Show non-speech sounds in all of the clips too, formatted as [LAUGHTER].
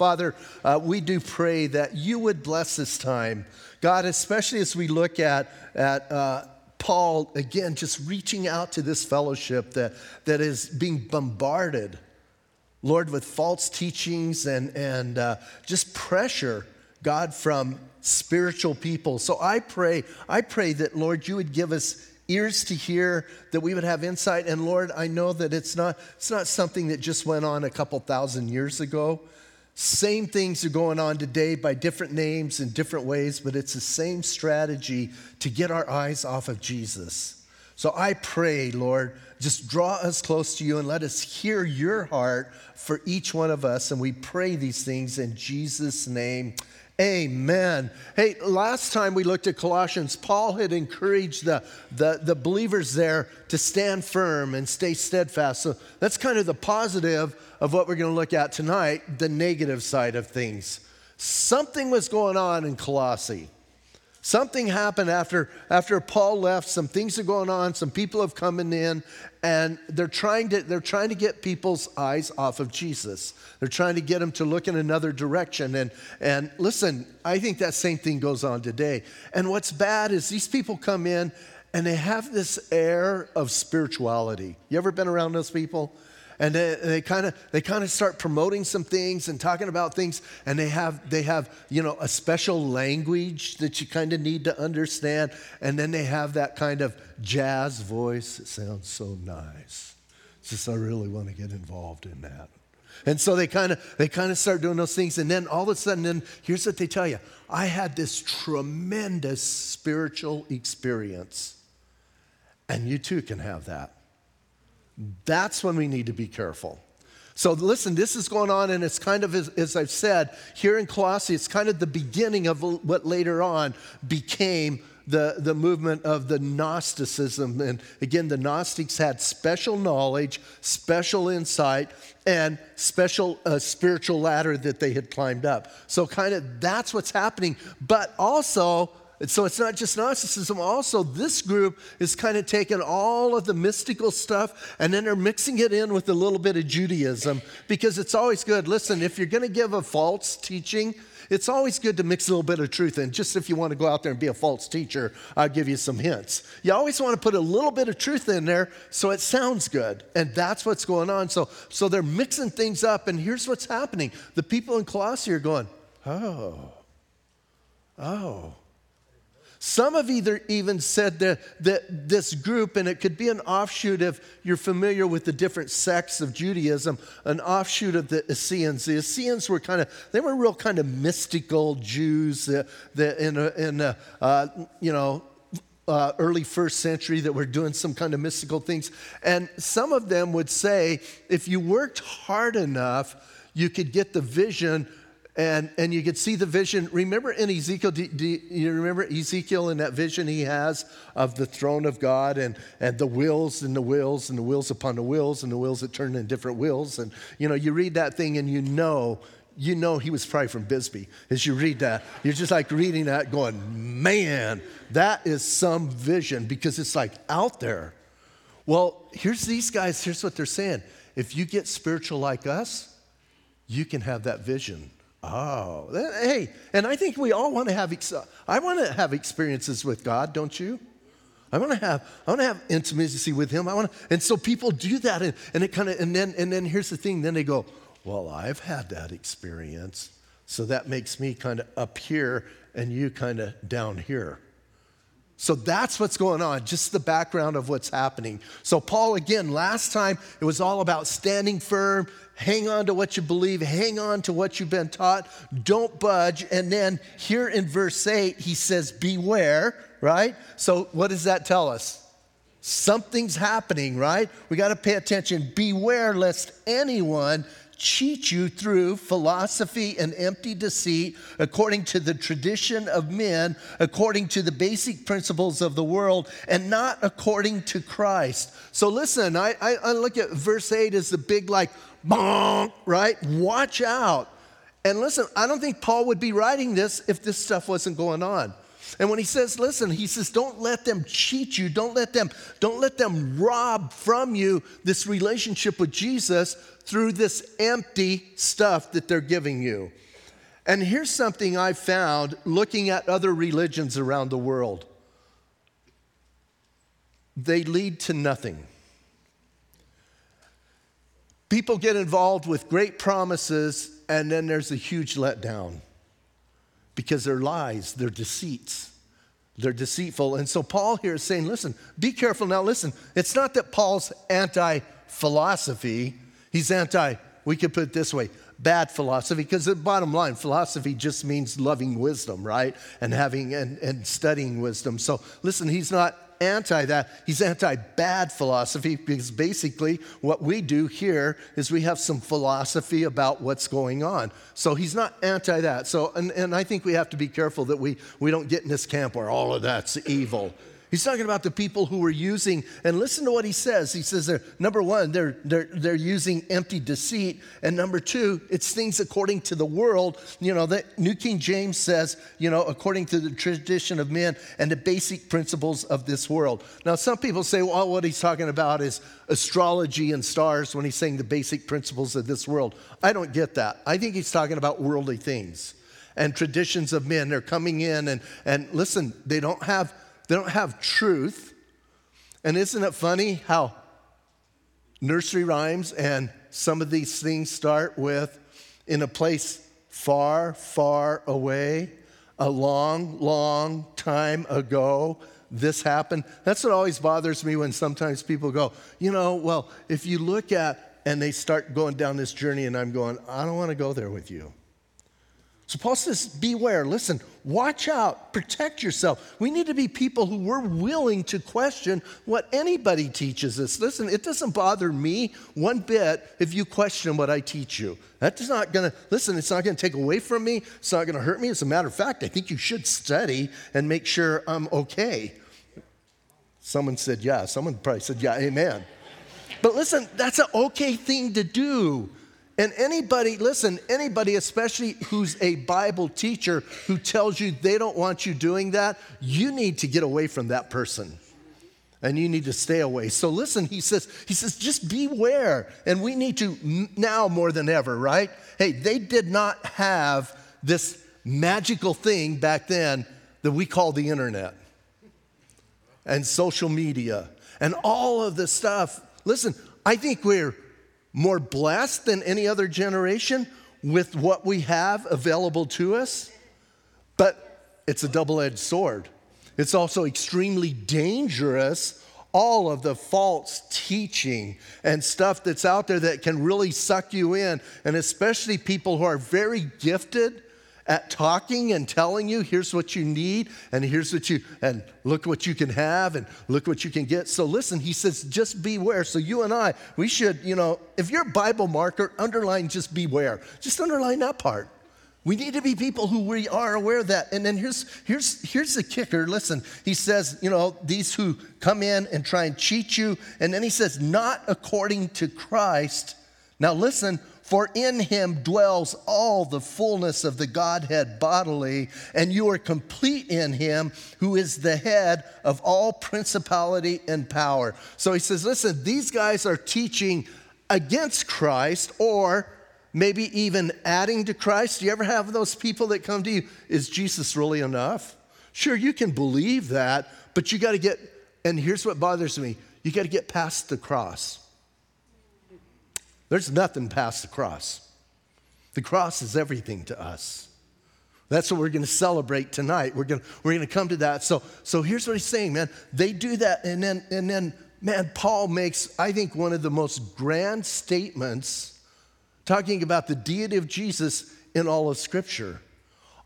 Father, uh, we do pray that you would bless this time. God, especially as we look at, at uh, Paul, again, just reaching out to this fellowship that, that is being bombarded, Lord, with false teachings and, and uh, just pressure, God, from spiritual people. So I pray, I pray that, Lord, you would give us ears to hear, that we would have insight. And Lord, I know that it's not, it's not something that just went on a couple thousand years ago. Same things are going on today by different names and different ways, but it's the same strategy to get our eyes off of Jesus. So I pray, Lord, just draw us close to you and let us hear your heart for each one of us. And we pray these things in Jesus' name. Amen. Hey, last time we looked at Colossians, Paul had encouraged the, the, the, believers there to stand firm and stay steadfast. So that's kind of the positive of what we're going to look at tonight, the negative side of things. Something was going on in Colossae. Something happened after, after Paul left. Some things are going on. Some people have come in, and they're trying, to, they're trying to get people's eyes off of Jesus. They're trying to get them to look in another direction. And, and listen, I think that same thing goes on today. And what's bad is these people come in and they have this air of spirituality. You ever been around those people? And they kind of they kind of start promoting some things and talking about things and they have they have you know a special language that you kind of need to understand and then they have that kind of jazz voice it sounds so nice. It's just i really want to get involved in that. And so they kind of they kind of start doing those things and then all of a sudden then here's what they tell you. I had this tremendous spiritual experience and you too can have that that's when we need to be careful. So, listen, this is going on, and it's kind of, as, as, I've said, here in Colossae, it's kind of the beginning of what later on became the, the movement of the Gnosticism. And again, the Gnostics had special knowledge, special insight, and special uh, spiritual ladder that they had climbed up. So, kind of that's what's happening. But also, and so it's not just Gnosticism. Also, this group is kind of taking all of the mystical stuff and then they're mixing it in with a little bit of Judaism because it's always good. Listen, if you're going to give a false teaching, it's always good to mix a little bit of truth in. Just if you want to go out there and be a false teacher, I'll give you some hints. You always want to put a little bit of truth in there so it sounds good. And that's what's going on. So, so they're mixing things up. And here's what's happening the people in Colossae are going, oh, oh. Some have either even said that, that this group, and it could be an offshoot if you're familiar with the different sects of Judaism, an offshoot of the Essenes. The Essenes were kind of, they were real kind of mystical Jews that, that in, a, in a, uh, you know, uh, early first century that were doing some kind of mystical things. And some of them would say if you worked hard enough, you could get the vision and, and you could see the vision. Remember in Ezekiel, do, do, you remember Ezekiel in that vision he has of the throne of God and, and the wheels and the wheels and the wheels upon the wheels and the wheels that turn in different wheels. And you know, you read that thing and you know, you know he was probably from Bisbee. As you read that, you're just like reading that going, man, that is some vision because it's like out there. Well, here's these guys, here's what they're saying. If you get spiritual like us, you can have that vision Oh, hey, and I think we all want to have, I want to have experiences with God, don't you? I want to have, I want to have intimacy with Him. I want to, and so people do that, and, and it kind of, and then, and then here's the thing. Then they go, well, I've had that experience, so that makes me kind of up here, and you kind of down here. So that's what's going on, just the background of what's happening. So, Paul, again, last time it was all about standing firm, hang on to what you believe, hang on to what you've been taught, don't budge. And then here in verse 8, he says, Beware, right? So, what does that tell us? Something's happening, right? We got to pay attention. Beware lest anyone cheat you through philosophy and empty deceit, according to the tradition of men, according to the basic principles of the world, and not according to Christ. So listen, I, I, I look at verse 8 as the big, like, bonk, right? Watch out. And listen, I don't think Paul would be writing this if this stuff wasn't going on. And when he says, listen, he says, don't let them cheat you. Don't let them, don't let them rob from you this relationship with Jesus through this empty stuff that they're giving you. And here's something I found looking at other religions around the world they lead to nothing. People get involved with great promises, and then there's a huge letdown because they're lies, they're deceits. They're deceitful. And so Paul here is saying, listen, be careful. Now, listen, it's not that Paul's anti philosophy, he's anti, we could put it this way, bad philosophy, because the bottom line, philosophy just means loving wisdom, right? And having and, and studying wisdom. So listen, he's not anti that. He's anti bad philosophy because basically what we do here is we have some philosophy about what's going on. So he's not anti that. So, and, and I think we have to be careful that we, we don't get in this camp where all of that's evil. He's talking about the people who were using, and listen to what he says. He says, they're, number one, they're, they're, they're using empty deceit. And number two, it's things according to the world. You know, the New King James says, you know, according to the tradition of men and the basic principles of this world. Now, some people say, well, what he's talking about is astrology and stars when he's saying the basic principles of this world. I don't get that. I think he's talking about worldly things and traditions of men. They're coming in and, and listen, they don't have they don't have truth. And isn't it funny how nursery rhymes and some of these things start with in a place far, far away, a long, long time ago, this happened. That's what always bothers me when sometimes people go, you know, well, if you look at, and they start going down this journey, and I'm going, I don't want to go there with you. So Paul says, beware, listen, watch out, protect yourself. We need to be people who we're willing to question what anybody teaches us. Listen, it doesn't bother me one bit if you question what I teach you. That's not gonna, listen, it's not gonna take away from me, it's not gonna hurt me. As a matter of fact, I think you should study and make sure I'm okay. Someone said, yeah. Someone probably said, yeah, amen. But listen, that's an okay thing to do. And anybody, listen, anybody, especially who's a Bible teacher who tells you they don't want you doing that, you need to get away from that person. And you need to stay away. So listen, he says, he says, just beware. And we need to now more than ever, right? Hey, they did not have this magical thing back then that we call the internet and social media and all of this stuff. Listen, I think we're more blessed than any other generation with what we have available to us, but it's a double edged sword. It's also extremely dangerous. All of the false teaching and stuff that's out there that can really suck you in, and especially people who are very gifted at talking and telling you, here's what you need, and here's what you, and look what you can have, and look what you can get. So listen, he says, just beware. So you and I, we should, you know, if you're a Bible marker, underline just beware. Just underline that part. We need to be people who we are aware of that. And then here's, here's, here's the kicker. Listen, he says, you know, these who come in and try and cheat you. And then he says, not according to Christ. Now listen, for in him dwells all the fullness of the Godhead bodily, and you are complete in him who is the head of all principality and power. So he says, listen, these guys are teaching against Christ or maybe even adding to Christ. Do you ever have those people that come to you? Is Jesus really enough? Sure, you can believe that, but you got to get, and here's what bothers me you got to get past the cross. There's nothing past the cross. The cross is everything to us. That's what we're going to celebrate tonight. We're going we're going to come to that. So, so here's what he's saying, man. They do that, and then, and then, man, Paul makes, I think, one of the most grand statements talking about the deity of Jesus in all of Scripture.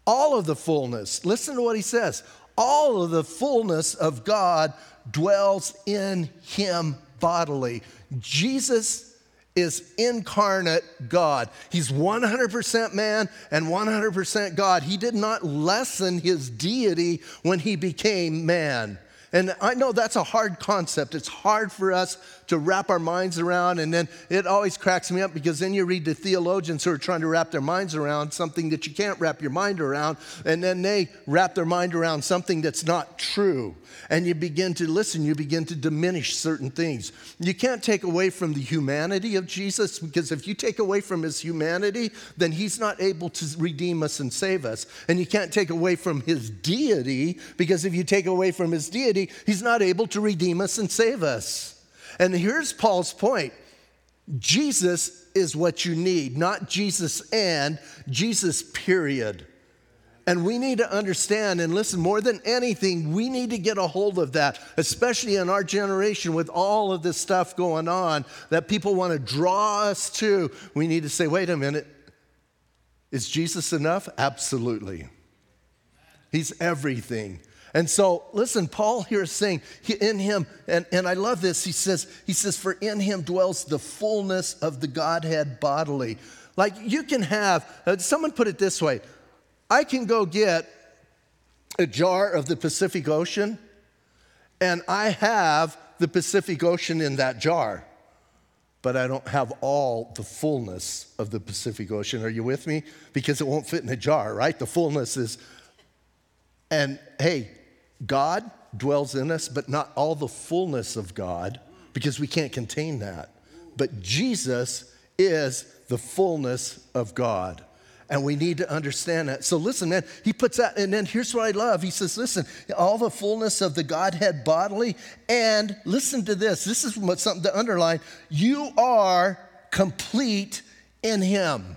All of the fullness, listen to what he says all of the fullness of God dwells in him bodily. Jesus is incarnate God. He's 100% man and 100% God. He did not lessen his deity when he became man. And I know that's a hard concept. It's hard for us to wrap our minds around. And then it always cracks me up because then you read the theologians who are trying to wrap their minds around something that you can't wrap your mind around. And then they wrap their mind around something that's not true. And you begin to listen, you begin to diminish certain things. You can't take away from the humanity of Jesus because if you take away from his humanity, then he's not able to redeem us and save us. And you can't take away from his deity because if you take away from his deity, he's not able to redeem us and save us. And here's Paul's point Jesus is what you need, not Jesus and, Jesus, period. And we need to understand and listen more than anything, we need to get a hold of that, especially in our generation with all of this stuff going on that people want to draw us to. We need to say, wait a minute, is Jesus enough? Absolutely. He's everything. And so, listen, Paul here is saying in him, and, and I love this, he says, he says, for in him dwells the fullness of the Godhead bodily. Like you can have, uh, someone put it this way I can go get a jar of the Pacific Ocean, and I have the Pacific Ocean in that jar, but I don't have all the fullness of the Pacific Ocean. Are you with me? Because it won't fit in a jar, right? The fullness is, and hey, God dwells in us, but not all the fullness of God because we can't contain that. But Jesus is the fullness of God. And we need to understand that. So listen, man, he puts that, and then here's what I love. He says, listen, all the fullness of the Godhead bodily, and listen to this. This is something to underline. You are complete in him.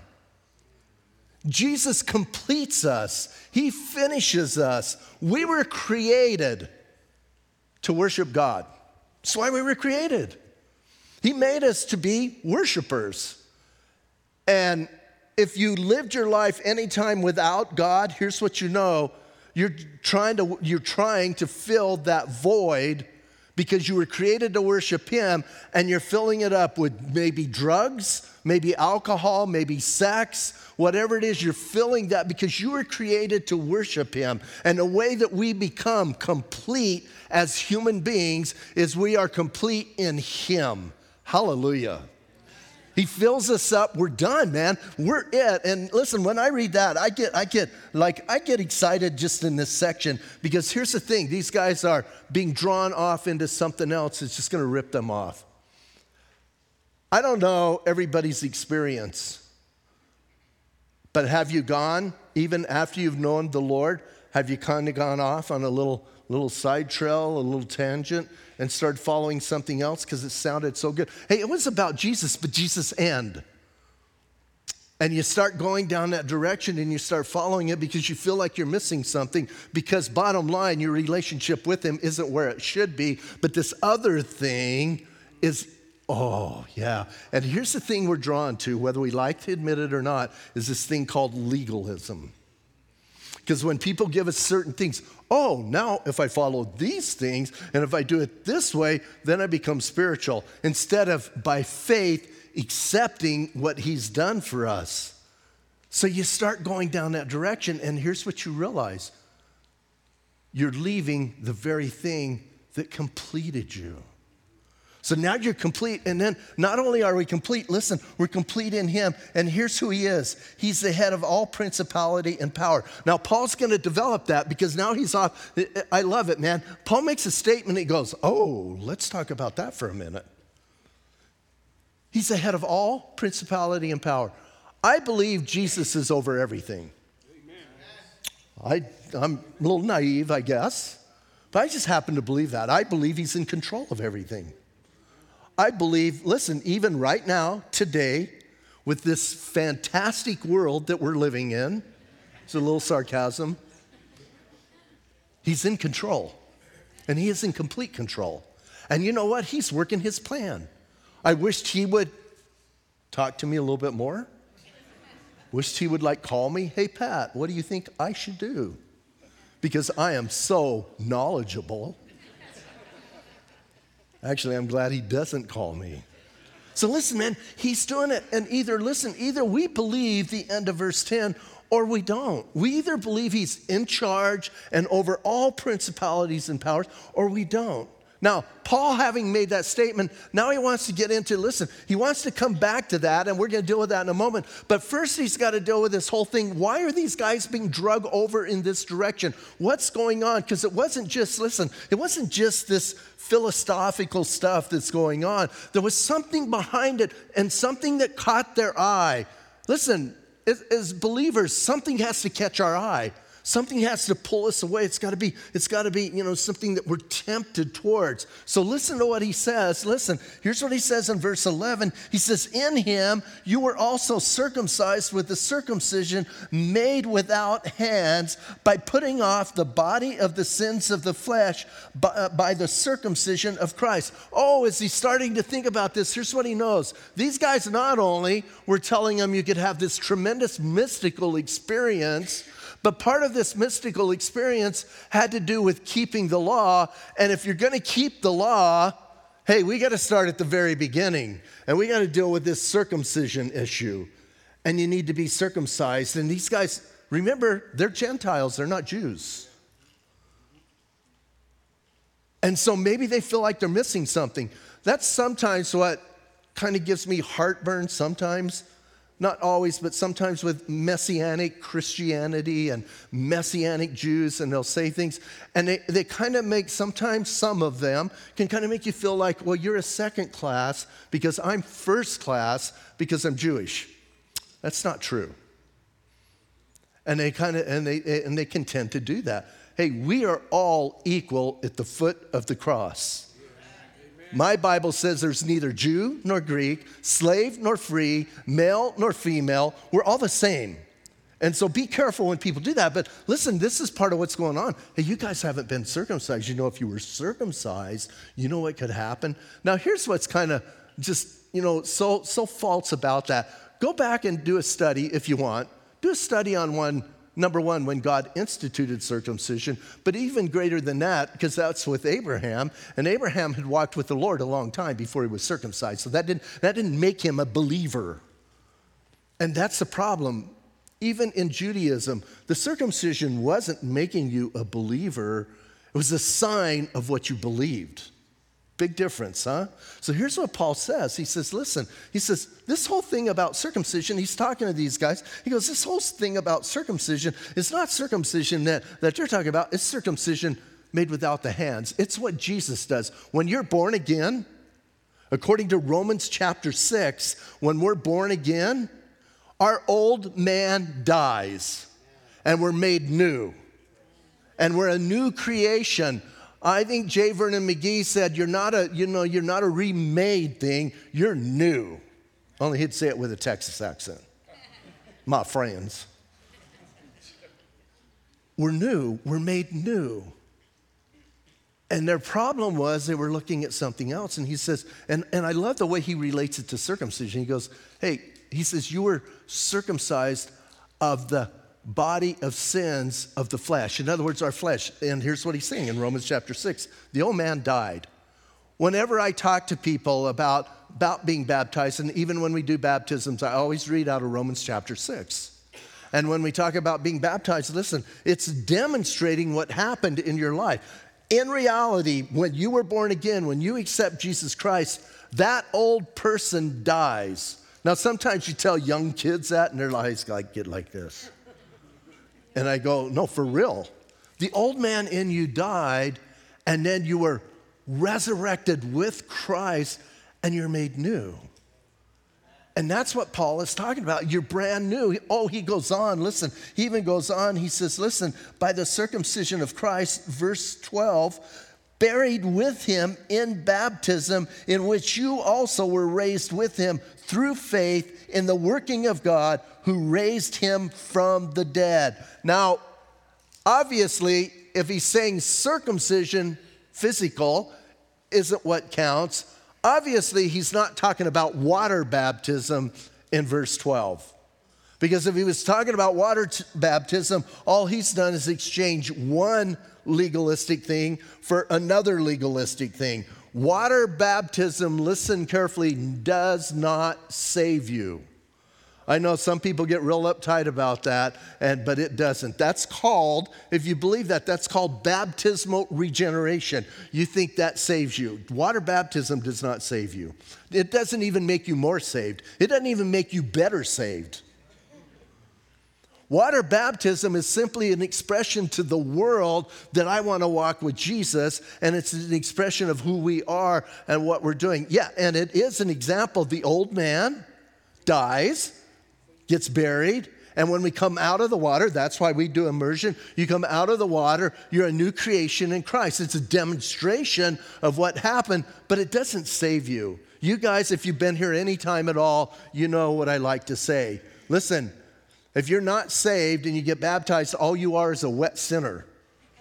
Jesus completes us, He finishes us. We were created to worship God. That's why we were created. He made us to be worshipers. And if you lived your life anytime without God, here's what you know you're trying to, you're trying to fill that void because you were created to worship Him and you're filling it up with maybe drugs, maybe alcohol, maybe sex, whatever it is, you're filling that because you were created to worship Him. And the way that we become complete as human beings is we are complete in Him. Hallelujah. He fills us up. We're done, man. We're it. And listen, when I read that, I get, I get, like, I get excited just in this section because here's the thing: these guys are being drawn off into something else. It's just going to rip them off. I don't know everybody's experience, but have you gone even after you've known the Lord? Have you kind of gone off on a little little side trail, a little tangent, and started following something else because it sounded so good. Hey, it was about Jesus, but Jesus and. And you start going down that direction and you start following it because you feel like you're missing something. Because, bottom line, your relationship with Him isn't where it should be. But this other thing is, oh, yeah. And here's the thing we're drawn to, whether we like to admit it or not, is this thing called legalism. Because when people give us certain things, oh, now if I follow these things and if I do it this way, then I become spiritual. Instead of by faith accepting what He's done for us. So you start going down that direction, and here's what you realize you're leaving the very thing that completed you. So now you're complete. And then not only are we complete, listen, we're complete in Him. And here's who He is He's the head of all principality and power. Now, Paul's going to develop that because now he's off. I love it, man. Paul makes a statement. He goes, Oh, let's talk about that for a minute. He's the head of all principality and power. I believe Jesus is over everything. I, I'm a little naive, I guess, but I just happen to believe that. I believe he's in control of everything. I believe, listen, even right now, today, with this fantastic world that we're living in, it's a little sarcasm, he's in control. And he is in complete control. And you know what? He's working his plan. I wished he would talk to me a little bit more. Wished he would like call me, hey Pat, what do you think I should do? Because I am so knowledgeable Actually, I'm glad he doesn't call me. So listen, man, he's doing it. And either, listen, either we believe the end of verse 10 or we don't. We either believe he's in charge and over all principalities and powers, or we don't. Now, Paul, having made that statement, now he wants to get into, listen, he wants to come back to that, and we're going to deal with that in a moment. But first, he's got to deal with this whole thing. Why are these guys being drug over in this direction? What's going on? Because it wasn't just, listen, it wasn't just this philosophical stuff that's going on. There was something behind it and something that caught their eye. Listen, as, as believers, something has to catch our eye. Something has to pull us away. It's got to be, it's got to be, you know, something that we're tempted towards. So listen to what he says. Listen, here's what he says in verse 11. He says, In him you were also circumcised with the circumcision made without hands by putting off the body of the sins of the flesh by, uh, by the circumcision of Christ. Oh, is he starting to think about this? Here's what he knows. These guys not only were telling him you could have this tremendous mystical experience, but part of this mystical experience had to do with keeping the law. And if you're going to keep the law, hey, we got to start at the very beginning and we got to deal with this circumcision issue. And you need to be circumcised. And these guys, remember, they're Gentiles, they're not Jews. And so maybe they feel like they're missing something. That's sometimes what kind of gives me heartburn sometimes not always, but sometimes with messianic Christianity and messianic Jews, and they'll say things, and they, they kind of make, sometimes some of them can kind of make you feel like, well, you're a second class because I'm first class because I'm Jewish. That's not true. And they kind of, and they, and they contend to do that. Hey, we are all equal at the foot of the cross. My Bible says there's neither Jew nor Greek, slave nor free, male nor female. We're all the same. And so be careful when people do that. But listen, this is part of what's going on. Hey, you guys haven't been circumcised. You know, if you were circumcised, you know what could happen. Now, here's what's kind of just, you know, so, so false about that. Go back and do a study if you want. Do a study on one Number one, when God instituted circumcision, but even greater than that, because that's with Abraham, and Abraham had walked with the Lord a long time before he was circumcised. So that didn't, that didn't make him a believer. And that's the problem. Even in Judaism, the circumcision wasn't making you a believer, it was a sign of what you believed. Big difference, huh? So here's what Paul says. He says, listen, he says, this whole thing about circumcision, he's talking to these guys. He goes, this whole thing about circumcision is not circumcision that, that you're talking about, it's circumcision made without the hands. It's what Jesus does. When you're born again, according to Romans chapter 6, when we're born again, our old man dies and we're made new. And we're a new creation I think J. Vernon McGee said, you're not a, you know, you're not a remade thing, you're new. Only he'd say it with a Texas accent. My friends. We're new, we're made new. And their problem was they were looking at something else. And he says, and, and I love the way he relates it to circumcision. He goes, Hey, he says, You were circumcised of the body of sins of the flesh. In other words, our flesh. And here's what he's saying in Romans chapter 6 the old man died. Whenever I talk to people about, about being baptized, and even when we do baptisms, I always read out of Romans chapter 6. And when we talk about being baptized, listen, it's demonstrating what happened in your life. In reality, when you were born again, when you accept Jesus Christ, that old person dies. Now, sometimes you tell young kids that, and their eyes like get like this. And I go, No, for real. The old man in you died, and then you were resurrected with Christ, and you're made new. And that's what Paul is talking about. You're brand new. Oh, he goes on, listen, he even goes on. He says, Listen, by the circumcision of Christ, verse 12, buried with him in baptism, in which you also were raised with him through faith in the working of God who raised him from the dead. Now, obviously, if he's saying circumcision, physical, isn't what counts, obviously he's not talking about water baptism in verse 12. Because if he was talking about water t- baptism, all he's done is exchange one legalistic thing for another legalistic thing. Water baptism, listen carefully, does not save you. I know some people get real uptight about that, and, but it doesn't. That's called, if you believe that, that's called baptismal regeneration. You think that saves you. Water baptism does not save you. It doesn't even make you more saved, it doesn't even make you better saved. Water baptism is simply an expression to the world that I want to walk with Jesus, and it's an expression of who we are and what we're doing. Yeah, and it is an example. The old man dies, gets buried, and when we come out of the water, that's why we do immersion. You come out of the water, you're a new creation in Christ. It's a demonstration of what happened, but it doesn't save you. You guys, if you've been here any time at all, you know what I like to say. Listen, if you're not saved and you get baptized, all you are is a wet sinner,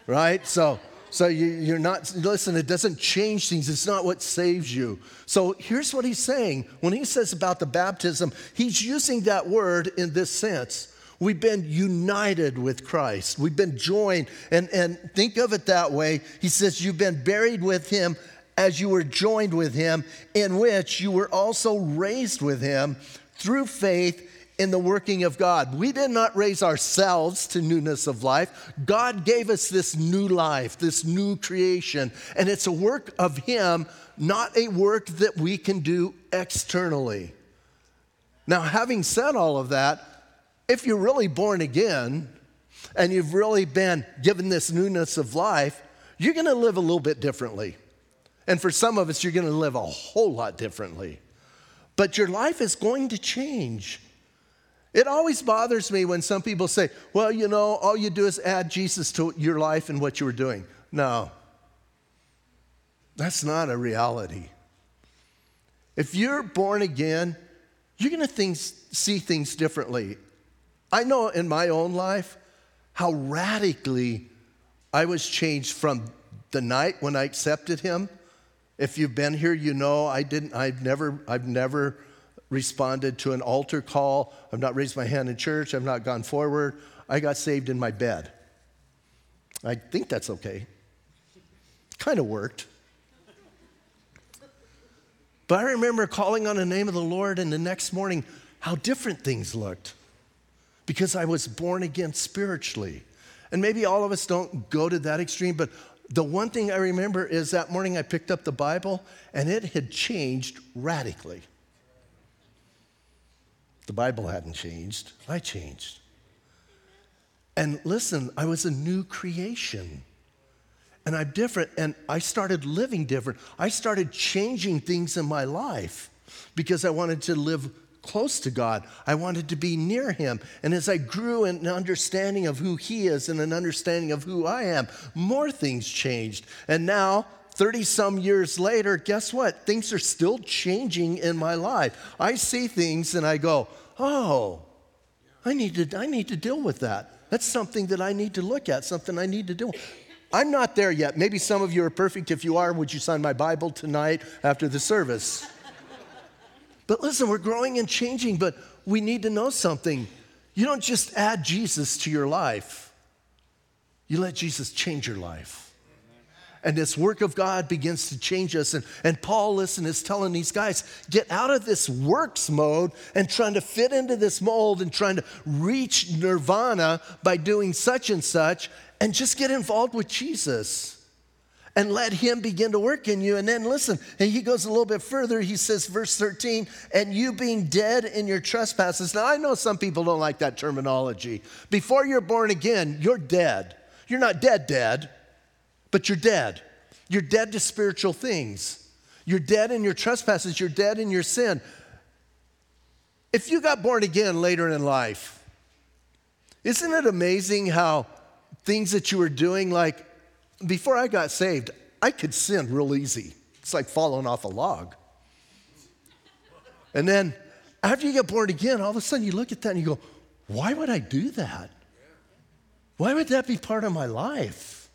right? So, so you, are not, listen, it doesn't change things. It's not what saves you. So here's what he's saying. When he says about the baptism, he's using that word in this sense. We've been united with Christ. We've been joined. And, and think of it that way. He says, You've been buried with him as you were joined with him, in which you were also raised with him through faith in the working of God. We did not raise ourselves to newness of life. God gave us this new life, this new creation, and it's a work of Him, not a work that we can do externally. Now, having said all of that, if you're really born again and you've really been given this newness of life, you're to live a little bit differently. And for some of us, you're to live a whole lot differently. But your life is going to change. It always bothers me when some people say, well, you know, all you do is add Jesus to your life and what you were doing. No, that's not a reality. If you're born again, you're going to see things differently. I know in my own life how radically I was changed from the night when I accepted him. If you've been here, you know I didn't I've never I've never responded to an altar call. I've not raised my hand in church. I've not gone forward. I got saved in my bed. I think that's okay. Kind of worked. But I remember calling on the name of the Lord, and the next morning, how different things looked because I was born again spiritually. And maybe all of us don't go to that extreme, but the one thing I remember is that morning I picked up the Bible and it had changed radically. The Bible hadn't changed, I changed. And listen, I was a new creation. And I'm different, and I started living different. I started changing things in my life because I wanted to live close to God. I wanted to be near Him. And as I grew in an understanding of who He is and an understanding of who I am, more things changed. And now 30 some years later, guess what? Things are still changing in my life. I see things and I go, oh, I need to, I need to deal with that. That's something that I need to look at, something I need to do. I'm not there yet. Maybe some of you are perfect. If you are, would you sign my Bible tonight after the service? but listen, we're growing and changing, but we need to know something. You don't just add Jesus to your life, you let Jesus change your life and this work of God begins to change us. And, and Paul, listen, is telling these guys, get out of this works mode and trying to fit into this mold and trying to reach nirvana by doing such and such, and just get involved with Jesus and let him begin to work in you. And then listen, and he goes a little bit further. He says, verse 13, and you being dead in your trespasses. Now, I know some people don't like that terminology. Before you're born again, you're dead. You're not dead, dead but you're dead. You're dead to spiritual things. You're dead in your trespasses. You're dead in your sin. If you got born again later in life, isn't it amazing how things that you were doing, like before I got saved, I could sin real easy. It's like falling off a log. And then after you get born again, all of a sudden you look at that and you go, why would I do that? Why would that be part of my life?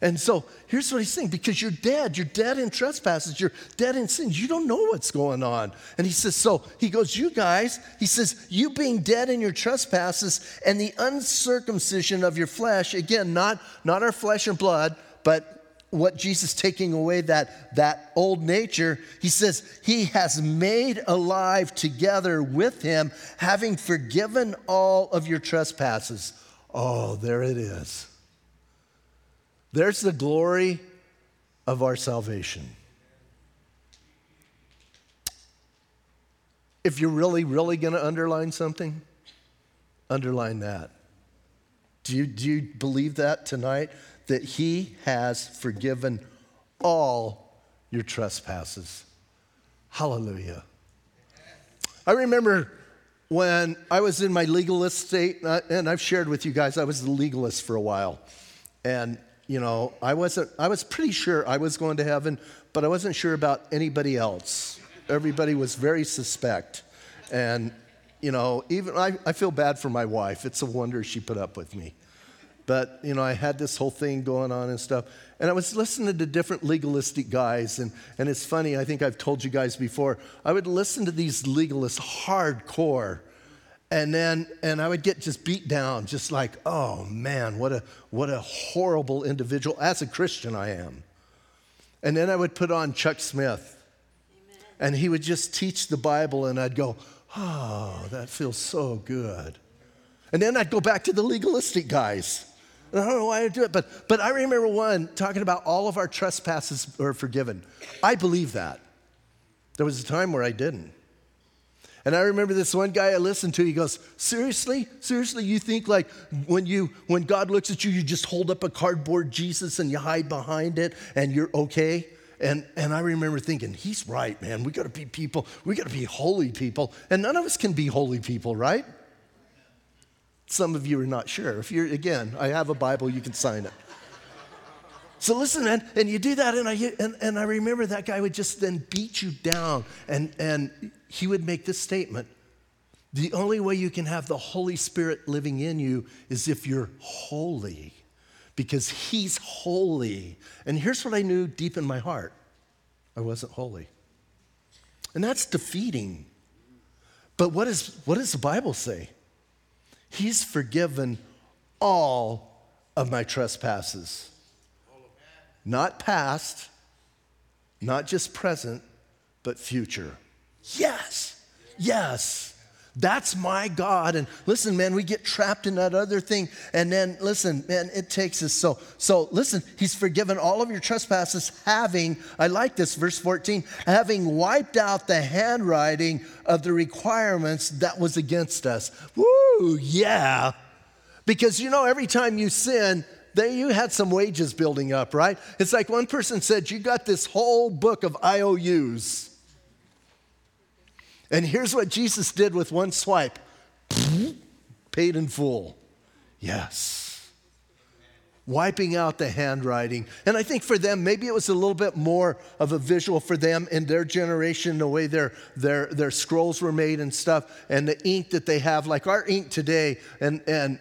And so here's what he's saying because you're dead. You're dead in trespasses. You're dead in sins. You don't know what's going on. And he says, So he goes, You guys, he says, You being dead in your trespasses and the uncircumcision of your flesh, again, not, not our flesh and blood, but what Jesus taking away that, that old nature, he says, He has made alive together with him, having forgiven all of your trespasses. Oh, there it is. There's the glory of our salvation. If you're really, really going to underline something, underline that. Do you, do you believe that tonight? That He has forgiven all your trespasses. Hallelujah. I remember when I was in my legalist state, uh, and I've shared with you guys, I was the legalist for a while. And, you know, I wasn't, I was pretty sure I was going to heaven, but I wasn't sure about anybody else. Everybody was very suspect. And, you know, even I, I feel bad for my wife. It's a wonder she put up with me. But, you know, I had this whole thing going on and stuff. And I was listening to different legalistic guys. And, and it's funny, I think I've told you guys before, I would listen to these legalists hardcore. And then, and I would get just beat down, just like, oh man, what a, what a horrible individual. As a Christian, I am. And then I would put on Chuck Smith. Amen. And he would just teach the Bible, and I'd go, oh, that feels so good. And then I'd go back to the legalistic guys. and I don't know why I do it, but, but I remember one talking about all of our trespasses are forgiven. I believe that. There was a time where I didn't. And I remember this one guy I listened to, he goes, Seriously? Seriously, you think like when you when God looks at you, you just hold up a cardboard Jesus and you hide behind it and you're okay? And, and I remember thinking, he's right, man. We gotta be people, we gotta be holy people. And none of us can be holy people, right? Some of you are not sure. If you're, again, I have a Bible, you can sign it. So listen, man, and you do that, and I, and, and I remember that guy would just then beat you down, and, and he would make this statement The only way you can have the Holy Spirit living in you is if you're holy, because he's holy. And here's what I knew deep in my heart I wasn't holy. And that's defeating. But what, is, what does the Bible say? He's forgiven all of my trespasses. Not past, not just present, but future. Yes, yes. That's my God. And listen, man, we get trapped in that other thing. And then listen, man, it takes us so. So listen, he's forgiven all of your trespasses, having, I like this, verse 14, having wiped out the handwriting of the requirements that was against us. Woo, yeah. Because you know, every time you sin, there you had some wages building up, right? It's like one person said, You got this whole book of IOUs. And here's what Jesus did with one swipe [LAUGHS] paid in full. Yes. Wiping out the handwriting. And I think for them, maybe it was a little bit more of a visual for them in their generation, the way their, their, their scrolls were made and stuff, and the ink that they have, like our ink today, and, and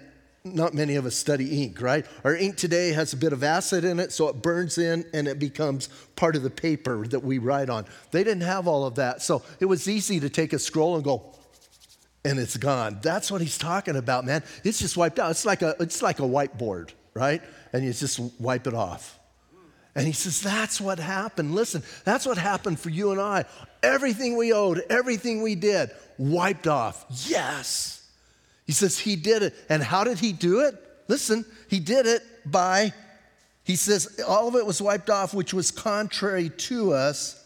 not many of us study ink, right? Our ink today has a bit of acid in it, so it burns in and it becomes part of the paper that we write on. They didn't have all of that, so it was easy to take a scroll and go, and it's gone. That's what he's talking about, man. It's just wiped out. It's like a, it's like a whiteboard, right? And you just wipe it off. And he says, That's what happened. Listen, that's what happened for you and I. Everything we owed, everything we did, wiped off. Yes. He says he did it. And how did he do it? Listen, he did it by, he says, all of it was wiped off, which was contrary to us,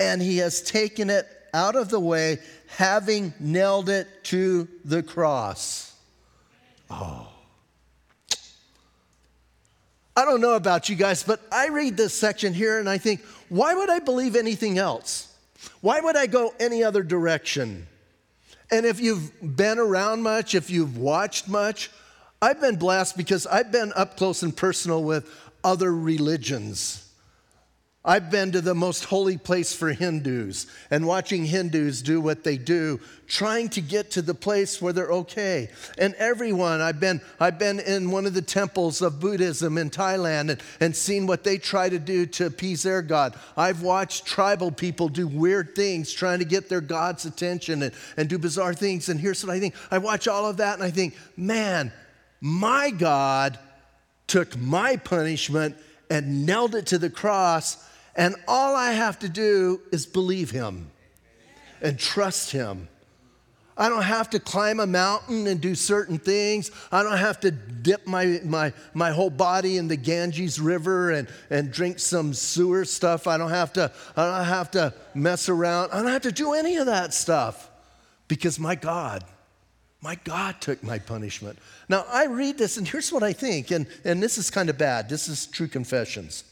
and he has taken it out of the way, having nailed it to the cross. Oh. I don't know about you guys, but I read this section here and I think, why would I believe anything else? Why would I go any other direction? And if you've been around much, if you've watched much, I've been blessed because I've been up close and personal with other religions. I've been to the most holy place for Hindus and watching Hindus do what they do, trying to get to the place where they're okay. And everyone, I've been, I've been in one of the temples of Buddhism in Thailand and, and seen what they try to do to appease their God. I've watched tribal people do weird things trying to get their God's attention and, and do bizarre things. And here's what I think I watch all of that and I think, man, my God took my punishment and nailed it to the cross. And all I have to do is believe him and trust him. I don't have to climb a mountain and do certain things. I don't have to dip my, my, my whole body in the Ganges River and, and drink some sewer stuff. I don't, have to, I don't have to mess around. I don't have to do any of that stuff because my God, my God took my punishment. Now, I read this, and here's what I think, and, and this is kind of bad. This is true confessions.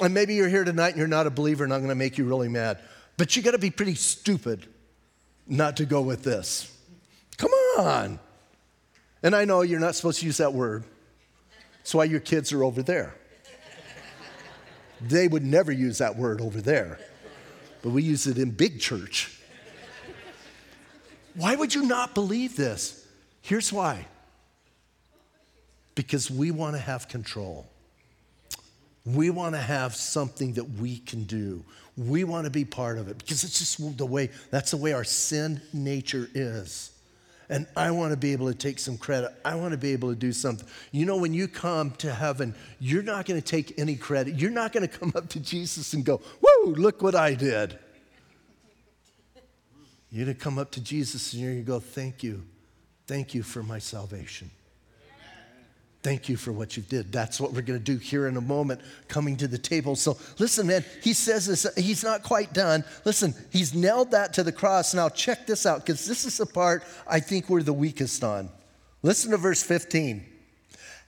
And maybe you're here tonight and you're not a believer, and I'm going to make you really mad. But you got to be pretty stupid not to go with this. Come on. And I know you're not supposed to use that word. That's why your kids are over there. They would never use that word over there, but we use it in big church. Why would you not believe this? Here's why because we want to have control. We want to have something that we can do. We want to be part of it because it's just the way, that's the way our sin nature is. And I want to be able to take some credit. I want to be able to do something. You know, when you come to heaven, you're not going to take any credit. You're not going to come up to Jesus and go, Whoa, look what I did. You're going to come up to Jesus and you're going to go, Thank you. Thank you for my salvation. Thank you for what you did. That's what we're going to do here in a moment, coming to the table. So, listen, man, he says this, he's not quite done. Listen, he's nailed that to the cross. Now, check this out, because this is the part I think we're the weakest on. Listen to verse 15.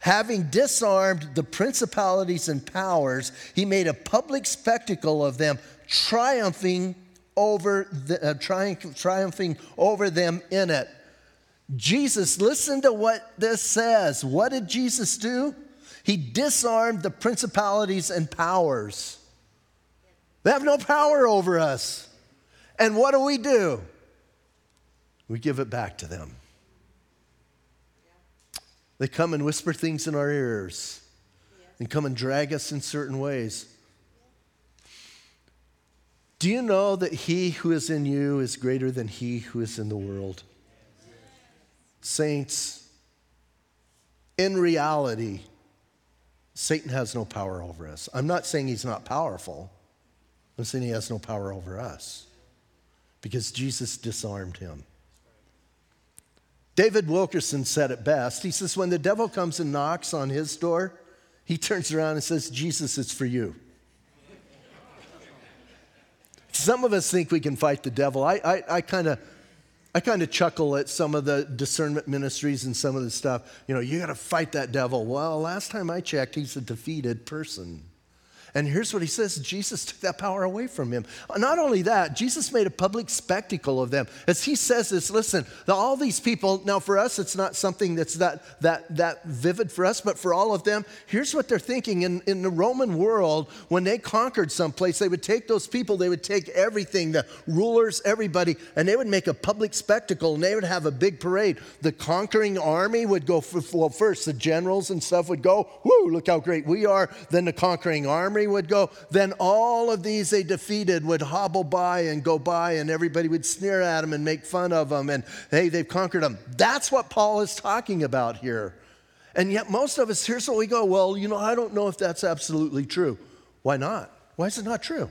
Having disarmed the principalities and powers, he made a public spectacle of them, triumphing over the, uh, triumph, triumphing over them in it. Jesus, listen to what this says. What did Jesus do? He disarmed the principalities and powers. They have no power over us. And what do we do? We give it back to them. They come and whisper things in our ears and come and drag us in certain ways. Do you know that he who is in you is greater than he who is in the world? Saints, in reality, Satan has no power over us. I'm not saying he's not powerful, I'm saying he has no power over us because Jesus disarmed him. David Wilkerson said it best. He says, When the devil comes and knocks on his door, he turns around and says, Jesus, it's for you. Some of us think we can fight the devil. I, I, I kind of I kind of chuckle at some of the discernment ministries and some of the stuff. You know, you got to fight that devil. Well, last time I checked, he's a defeated person. And here's what he says Jesus took that power away from him. Not only that, Jesus made a public spectacle of them. As he says this, listen, all these people, now for us, it's not something that's that, that, that vivid for us, but for all of them, here's what they're thinking. In, in the Roman world, when they conquered someplace, they would take those people, they would take everything, the rulers, everybody, and they would make a public spectacle and they would have a big parade. The conquering army would go, for, well, first, the generals and stuff would go, whoo, look how great we are. Then the conquering army would go, then all of these they defeated would hobble by and go by, and everybody would sneer at them and make fun of them, and hey, they've conquered them. That's what Paul is talking about here. And yet, most of us, here's what we go, well, you know, I don't know if that's absolutely true. Why not? Why is it not true?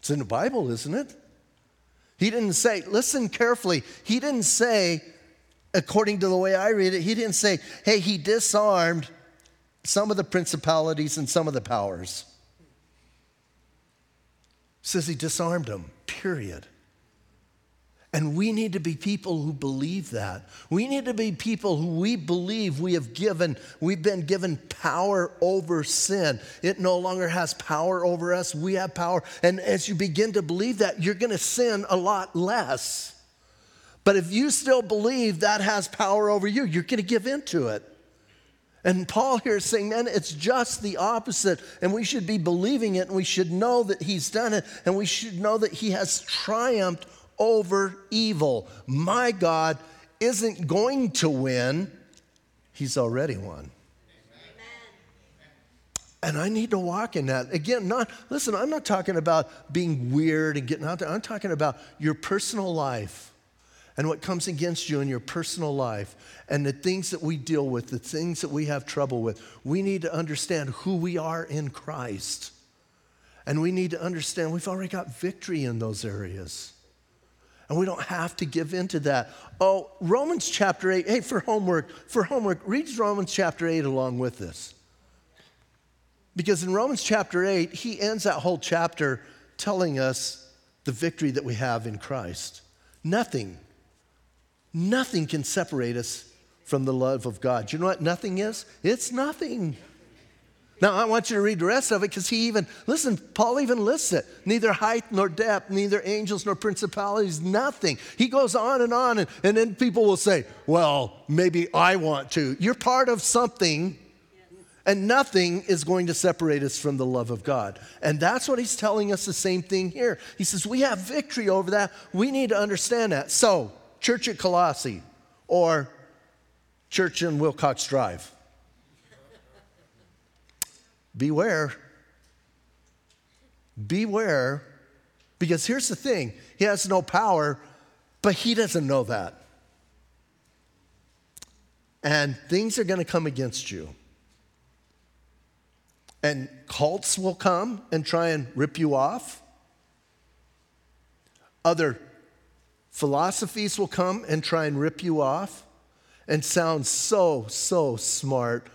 It's in the Bible, isn't it? He didn't say, listen carefully, he didn't say, according to the way I read it, he didn't say, hey, he disarmed some of the principalities and some of the powers. Says he disarmed them, period. And we need to be people who believe that. We need to be people who we believe we have given, we've been given power over sin. It no longer has power over us. We have power. And as you begin to believe that, you're going to sin a lot less. But if you still believe that has power over you, you're going to give into it. And Paul here is saying, man, it's just the opposite. And we should be believing it, and we should know that he's done it, and we should know that he has triumphed over evil. My God isn't going to win, he's already won. And I need to walk in that. Again, not, listen, I'm not talking about being weird and getting out there. I'm talking about your personal life and what comes against you in your personal life and the things that we deal with, the things that we have trouble with, we need to understand who we are in Christ. And we need to understand we've already got victory in those areas. And we don't have to give in to that. Oh, Romans chapter 8. Hey, for homework, for homework, read Romans chapter 8 along with this. Because in Romans chapter 8, he ends that whole chapter telling us the victory that we have in Christ. Nothing, nothing can separate us from the love of God. You know what nothing is? It's nothing. Now, I want you to read the rest of it because he even, listen, Paul even lists it. Neither height nor depth, neither angels nor principalities, nothing. He goes on and on, and, and then people will say, well, maybe I want to. You're part of something, and nothing is going to separate us from the love of God. And that's what he's telling us the same thing here. He says, we have victory over that. We need to understand that. So, church at Colossae or church in Wilcox Drive beware. Beware, because here's the thing He has no power, but He doesn't know that. And things are going to come against you. And cults will come and try and rip you off. Other philosophies will come and try and rip you off and sound so, so smart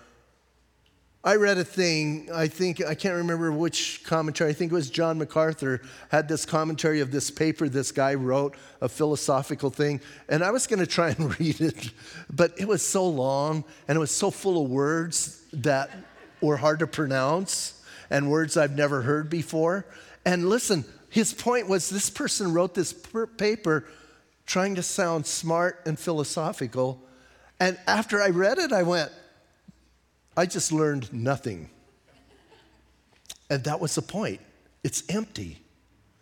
I read a thing, I think, I can't remember which commentary, I think it was John MacArthur, had this commentary of this paper this guy wrote, a philosophical thing, and I was going to try [LAUGHS] and read it, but it was so long and it was so full of words that were hard to pronounce and words I've never heard before. And listen, his point was this person wrote this paper trying to sound smart and philosophical. And after I read it, I went, I just learned nothing. And that was the point. It's empty.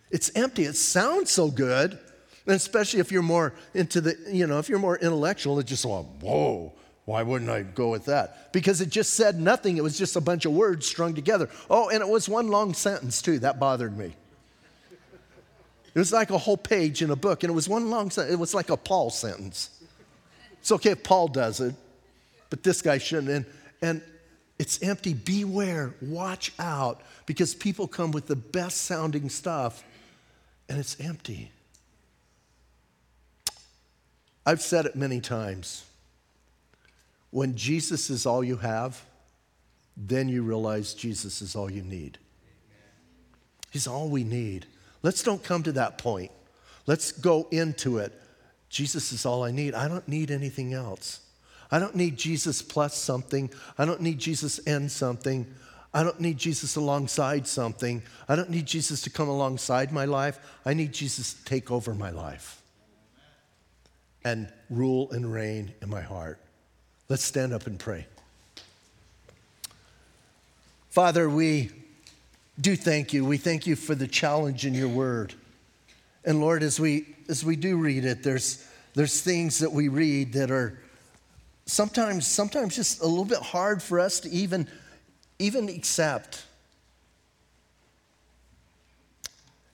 It's empty. It sounds so good. And especially if you're more into the, you know, if you're more intellectual, it just, well, whoa, why wouldn't I go with that? Because it just said nothing. It was just a bunch of words strung together. Oh, and it was one long sentence, too. That bothered me. It was like a whole page in a book, and it was one long sentence. It was like a Paul sentence. It's okay if Paul does it, but this guy shouldn't. And and it's empty. Beware, watch out, because people come with the best sounding stuff and it's empty. I've said it many times. When Jesus is all you have, then you realize Jesus is all you need. He's all we need. Let's don't come to that point. Let's go into it. Jesus is all I need. I don't need anything else. I don't need Jesus plus something. I don't need Jesus and something. I don't need Jesus alongside something. I don't need Jesus to come alongside my life. I need Jesus to take over my life and rule and reign in my heart. Let's stand up and pray. Father, we do thank you. We thank you for the challenge in your word. And Lord, as we as we do read it, there's there's things that we read that are sometimes, sometimes just a little bit hard for us to even, even accept.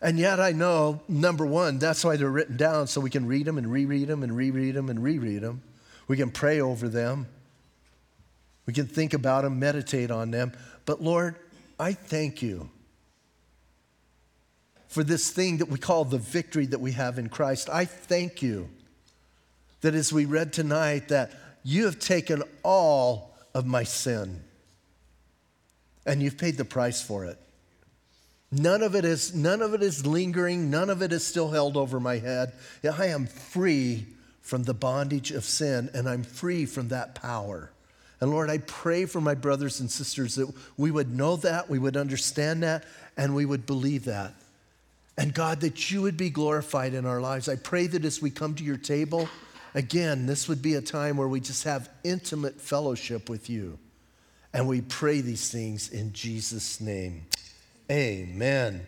And yet I know, number one, that's why they're written down so we can read them and reread them and reread them and reread them. We can pray over them. We can think about them, meditate on them. But Lord, I thank you for this thing that we call the victory that we have in Christ. I thank you that as we read tonight that you have taken all of my sin and you've paid the price for it. None of it is none of it is lingering, none of it is still held over my head. I am free from the bondage of sin and I'm free from that power. And Lord, I pray for my brothers and sisters that we would know that, we would understand that, and we would believe that. And God, that you would be glorified in our lives. I pray that as we come to your table, Again, this would be a time where we just have intimate fellowship with you. And we pray these things in Jesus' name. Amen.